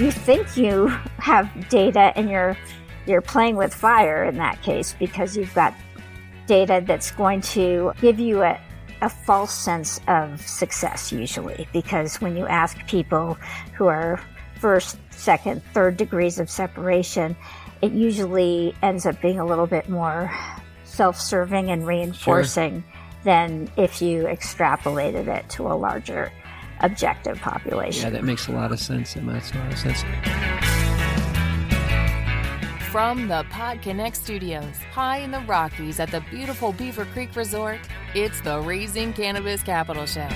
you think you have data and you're you're playing with fire in that case because you've got data that's going to give you a, a false sense of success usually because when you ask people who are first, second, third degrees of separation, it usually ends up being a little bit more self-serving and reinforcing sure. than if you extrapolated it to a larger objective population. Yeah, that makes a lot of sense. That makes a lot of sense. From the PodConx studios, high in the Rockies at the beautiful Beaver Creek Resort, it's the Raising Cannabis Capital Show.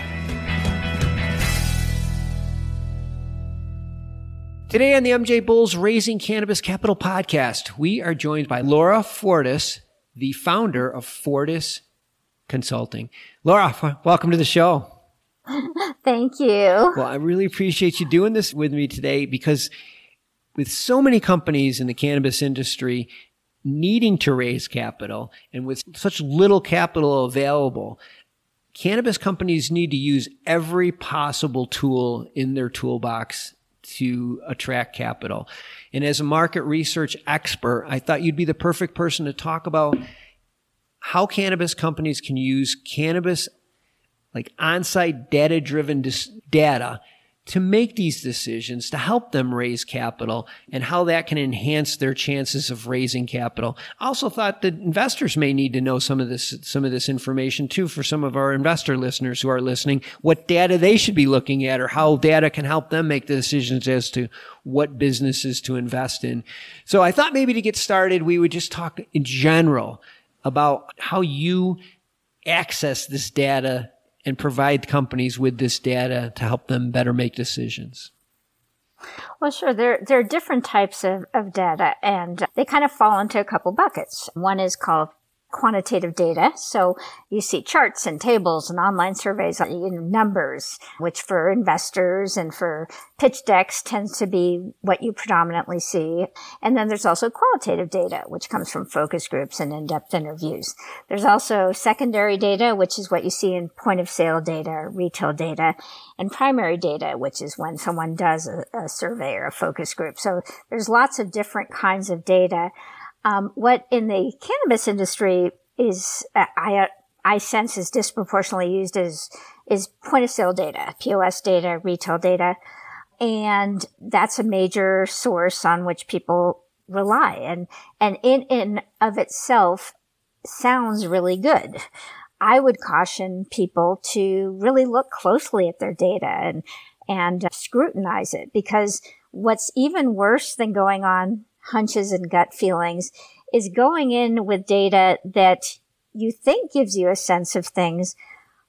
Today on the MJ Bulls Raising Cannabis Capital podcast, we are joined by Laura Fordis, the founder of Fordis Consulting. Laura, welcome to the show. Thank you. Well, I really appreciate you doing this with me today because with so many companies in the cannabis industry needing to raise capital and with such little capital available, cannabis companies need to use every possible tool in their toolbox to attract capital. And as a market research expert, I thought you'd be the perfect person to talk about how cannabis companies can use cannabis like on-site data-driven dis- data to make these decisions, to help them raise capital and how that can enhance their chances of raising capital. I also thought that investors may need to know some of this, some of this information too for some of our investor listeners who are listening, what data they should be looking at or how data can help them make the decisions as to what businesses to invest in. So I thought maybe to get started, we would just talk in general about how you access this data and provide companies with this data to help them better make decisions? Well, sure. There, there are different types of, of data and they kind of fall into a couple buckets. One is called quantitative data. So you see charts and tables and online surveys, you numbers, which for investors and for pitch decks tends to be what you predominantly see. And then there's also qualitative data, which comes from focus groups and in-depth interviews. There's also secondary data, which is what you see in point of sale data, retail data, and primary data, which is when someone does a, a survey or a focus group. So there's lots of different kinds of data. Um, what in the cannabis industry is, I, I sense is disproportionately used is, is point of sale data, POS data, retail data. And that's a major source on which people rely. And, and in, in of itself sounds really good. I would caution people to really look closely at their data and, and scrutinize it because what's even worse than going on hunches and gut feelings is going in with data that you think gives you a sense of things,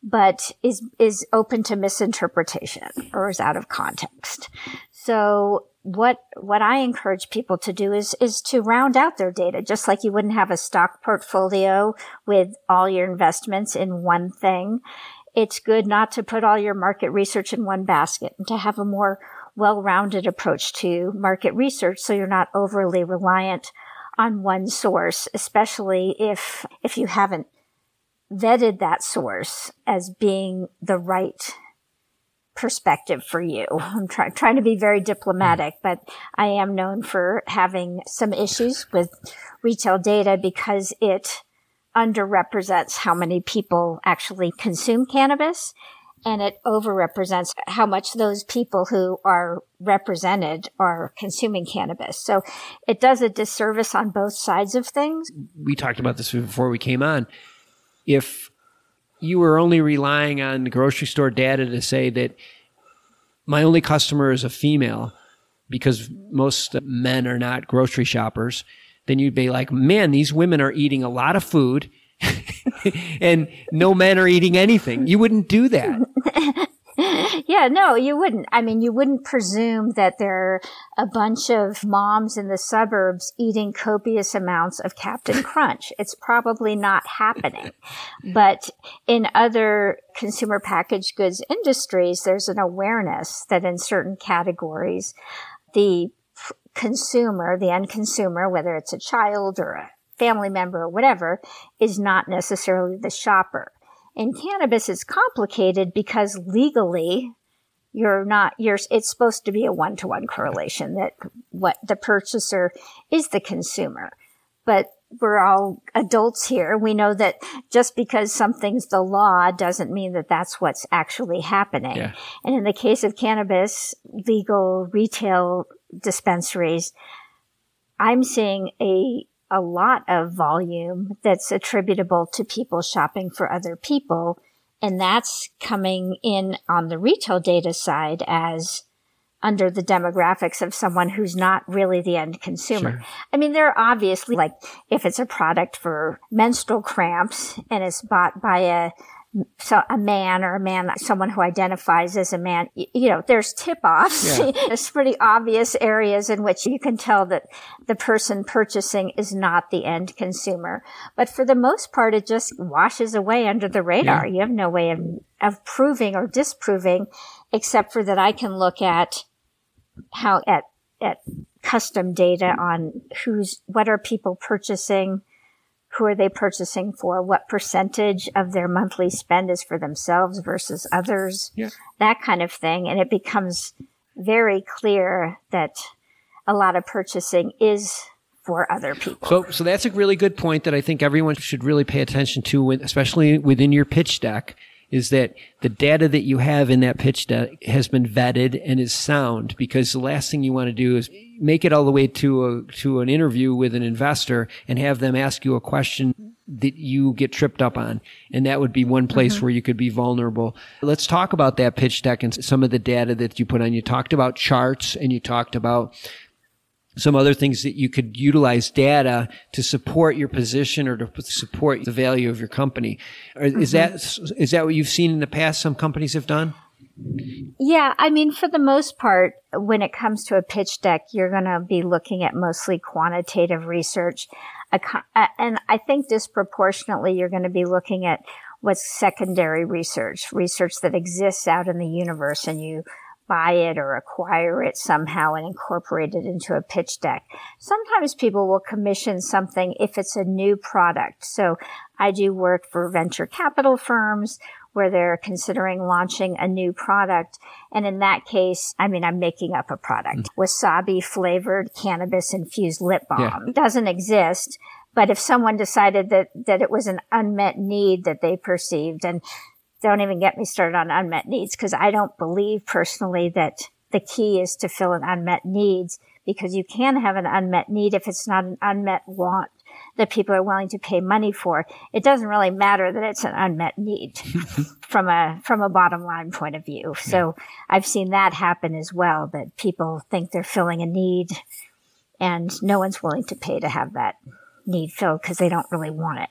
but is, is open to misinterpretation or is out of context. So what, what I encourage people to do is, is to round out their data, just like you wouldn't have a stock portfolio with all your investments in one thing. It's good not to put all your market research in one basket and to have a more well-rounded approach to market research so you're not overly reliant on one source, especially if, if you haven't vetted that source as being the right perspective for you. I'm try- trying to be very diplomatic, hmm. but I am known for having some issues with retail data because it underrepresents how many people actually consume cannabis and it overrepresents how much those people who are represented are consuming cannabis. So it does a disservice on both sides of things. We talked about this before we came on. If you were only relying on the grocery store data to say that my only customer is a female because most men are not grocery shoppers, then you'd be like, man, these women are eating a lot of food and no men are eating anything. You wouldn't do that. yeah, no, you wouldn't. I mean, you wouldn't presume that there are a bunch of moms in the suburbs eating copious amounts of Captain Crunch. It's probably not happening. But in other consumer packaged goods industries, there's an awareness that in certain categories, the consumer, the end consumer, whether it's a child or a family member or whatever is not necessarily the shopper. In cannabis, it's complicated because legally you're not you're it's supposed to be a one-to-one correlation that what the purchaser is the consumer but we're all adults here we know that just because something's the law doesn't mean that that's what's actually happening Yeah. and in the case of cannabis legal retail dispensaries i'm seeing a a lot of volume that's attributable to people shopping for other people and that's coming in on the retail data side as under the demographics of someone who's not really the end consumer. Sure. I mean, there are obviously like if it's a product for menstrual cramps and it's bought by a so a man or a man, someone who identifies as a man, you know, there's tip offs. Yeah. there's pretty obvious areas in which you can tell that the person purchasing is not the end consumer. But for the most part, it just washes away under the radar. Yeah. You have no way of, of proving or disproving except for that I can look at how at, at custom data on who's, what are people purchasing? Who are they purchasing for? What percentage of their monthly spend is for themselves versus others? Yeah. That kind of thing. And it becomes very clear that a lot of purchasing is for other people. So, so that's a really good point that I think everyone should really pay attention to, especially within your pitch deck, is that the data that you have in that pitch deck has been vetted and is sound. Because the last thing you want to do is make it all the way to a to an interview with an investor and have them ask you a question that you get tripped up on. And that would be one place mm-hmm. where you could be vulnerable. Let's talk about that pitch deck and some of the data that you put on. You talked about charts and you talked about some other things that you could utilize data to support your position or to support the value of your company. Is that mm-hmm. is that what you've seen in the past? Some companies have done. Yeah, I mean, for the most part, when it comes to a pitch deck, you're going to be looking at mostly quantitative research. And I think disproportionately, you're going to be looking at what's secondary research, research that exists out in the universe and you buy it or acquire it somehow and incorporate it into a pitch deck. Sometimes people will commission something if it's a new product. So I do work for venture capital firms where they're considering launching a new product. And in that case, I mean, I'm making up a product. Mm. Wasabi flavored cannabis infused lip balm Yeah. doesn't exist. But if someone decided that, that it was an unmet need that they perceived and don't even get me started on unmet needs because I don't believe personally that the key is to fill an unmet needs because you can have an unmet need if it's not an unmet want that people are willing to pay money for. It doesn't really matter that it's an unmet need from a from a bottom line point of view. So I've seen that happen as well that people think they're filling a need and no one's willing to pay to have that need filled because they don't really want it.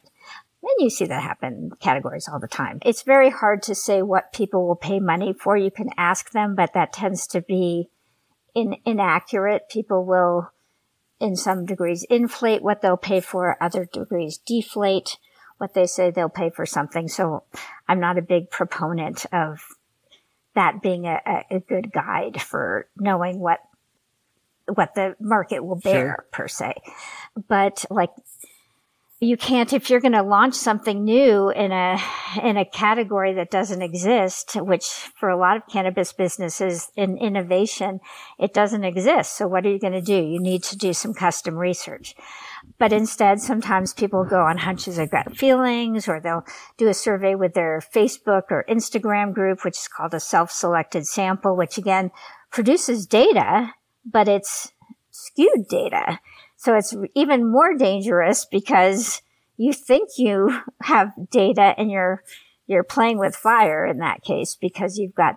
And you see that happen in categories all the time. It's very hard to say what people will pay money for. You can ask them, but that tends to be in, inaccurate. People will, in some degrees, inflate what they'll pay for, other degrees deflate what they say they'll pay for something. So I'm not a big proponent of that being a, a, good guide for knowing what what the market will bear Sure. per se. But like you can't if you're going to launch something new in a in a category that doesn't exist which for a lot of cannabis businesses in innovation it doesn't exist. So what are you going to do? You need to do some custom research. But instead sometimes people go on hunches or gut feelings or they'll do a survey with their facebook or instagram group which is called a self-selected sample which again produces data but it's skewed data so it's even more dangerous because you think you have data and you're you're playing with fire in that case because you've got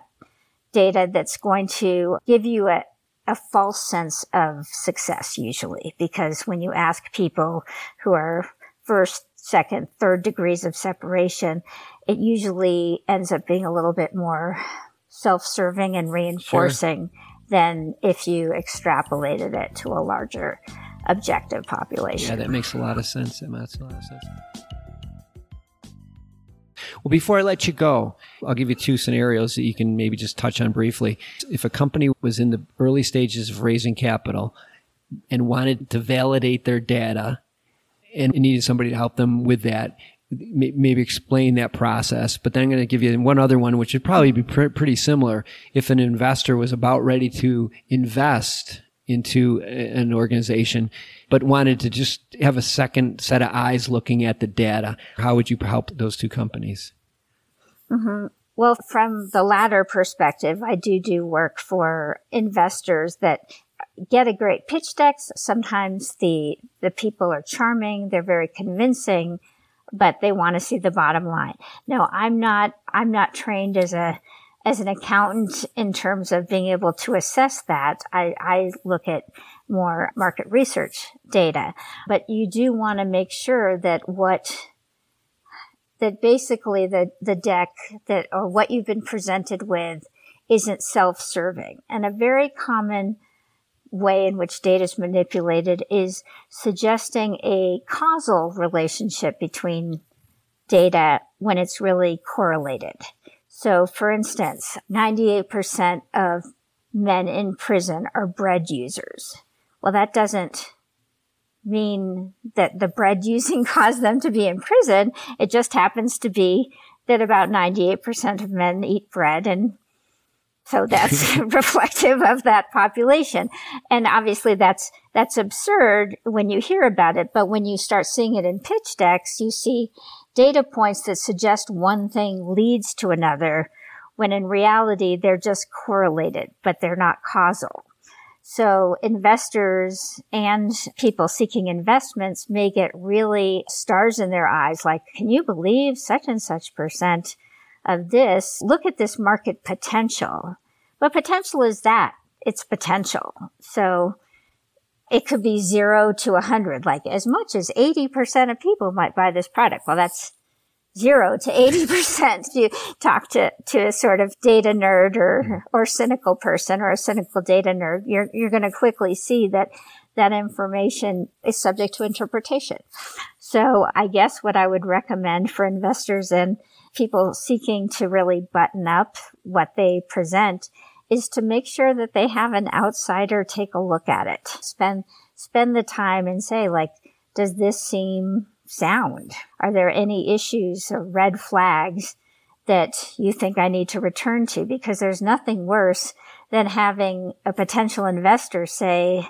data that's going to give you a, a false sense of success usually. Because when you ask people who are first, second, third degrees of separation, it usually ends up being a little bit more self-serving and reinforcing than if you extrapolated it to a larger objective population. Yeah, that makes a lot of sense. That makes a lot of sense. Well, before I let you go, I'll give you two scenarios that you can maybe just touch on briefly. If a company was in the early stages of raising capital and wanted to validate their data and needed somebody to help them with that, maybe explain that process. But then I'm going to give you one other one, which would probably be pr- pretty similar. If an investor was about ready to invest into an organization, but wanted to just have a second set of eyes looking at the data, how would you help those two companies? Mm-hmm. Well, from the latter perspective, I do do work for investors that get a great pitch deck. Sometimes the, the people are charming. They're very convincing, but they want to see the bottom line. No, I'm not, I'm not trained as a, as an accountant in terms of being able to assess that. I, I look at more market research data, but you do want to make sure that what that basically the, the deck that or what you've been presented with isn't self-serving. And a very common way in which data is manipulated is suggesting a causal relationship between data when it's really correlated. So for instance, 98% of men in prison are bread users. Well, that doesn't mean that the bread using caused them to be in prison. It just happens to be that about 98% of men eat bread and so that's reflective of that population. And obviously that's, that's absurd when you hear about it. But when you start seeing it in pitch decks, you see data points that suggest one thing leads to another when in reality they're just correlated, but they're not causal. So investors and people seeking investments may get really stars in their eyes. Like, can you believe such and such percent of this, look at this market potential. What potential is that? It's potential. So it could be zero to a hundred, like as much as 80% of people might buy this product. Well, that's zero to 80%. if You talk to, to a sort of data nerd or, mm-hmm. or cynical person or a cynical data nerd. You're, you're going to quickly see that that information is subject to interpretation. So I guess what I would recommend for investors and people seeking to really button up what they present is to make sure that they have an outsider take a look at it. Spend, spend the time and say, like, does this seem sound? Are there any issues or red flags that you think I need to return to? Because there's nothing worse than having a potential investor say,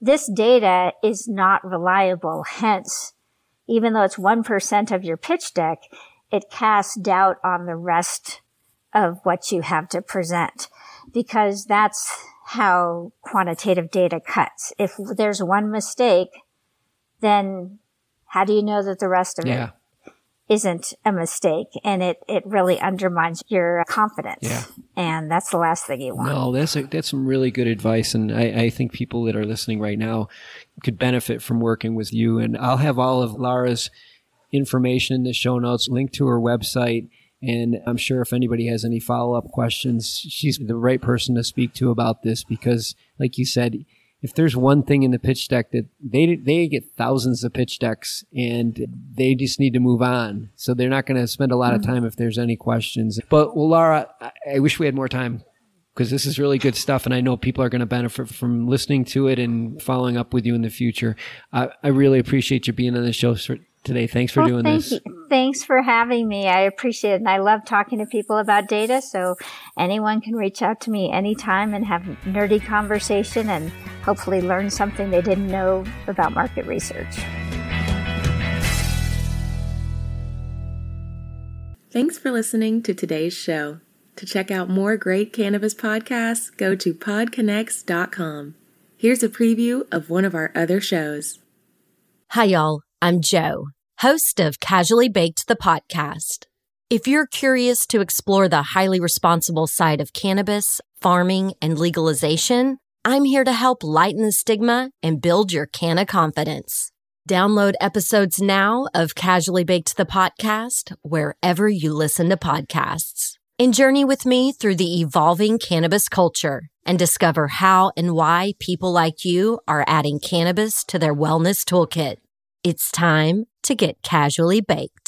this data is not reliable. Hence, even though it's 1% of your pitch deck, it casts doubt on the rest of what you have to present because that's how quantitative data cuts. If there's one mistake, then how do you know that the rest of yeah. it isn't a mistake? And it, it really undermines your confidence. Yeah. And that's the last thing you want. No, that's a, that's some really good advice. And I, I think people that are listening right now could benefit from working with you. And I'll have all of Lara's information in the show notes, link to her website. And I'm sure if anybody has any follow up questions, she's the right person to speak to about this because, like you said, if there's one thing in the pitch deck that they they get thousands of pitch decks and they just need to move on, so they're not going to spend a lot of mm-hmm. time if there's any questions. But well, Laura, I wish we had more time because this is really good stuff, and I know people are going to benefit from listening to it and following up with you in the future. Uh, I really appreciate you being on the show today. Thanks for well, doing thank this. You. Thanks for having me. I appreciate it. And I love talking to people about data. So anyone can reach out to me anytime and have nerdy conversation and hopefully learn something they didn't know about market research. Thanks for listening to today's show. To check out more great cannabis podcasts, go to podconx.com. Here's a preview of one of our other shows. Hi, y'all. I'm Joe host of Casually Baked the podcast. If you're curious to explore the highly responsible side of cannabis, farming, and legalization, I'm here to help lighten the stigma and build your canna confidence. Download episodes now of Casually Baked the podcast wherever you listen to podcasts. And journey with me through the evolving cannabis culture and discover how and why people like you are adding cannabis to their wellness toolkit. It's time to get casually baked.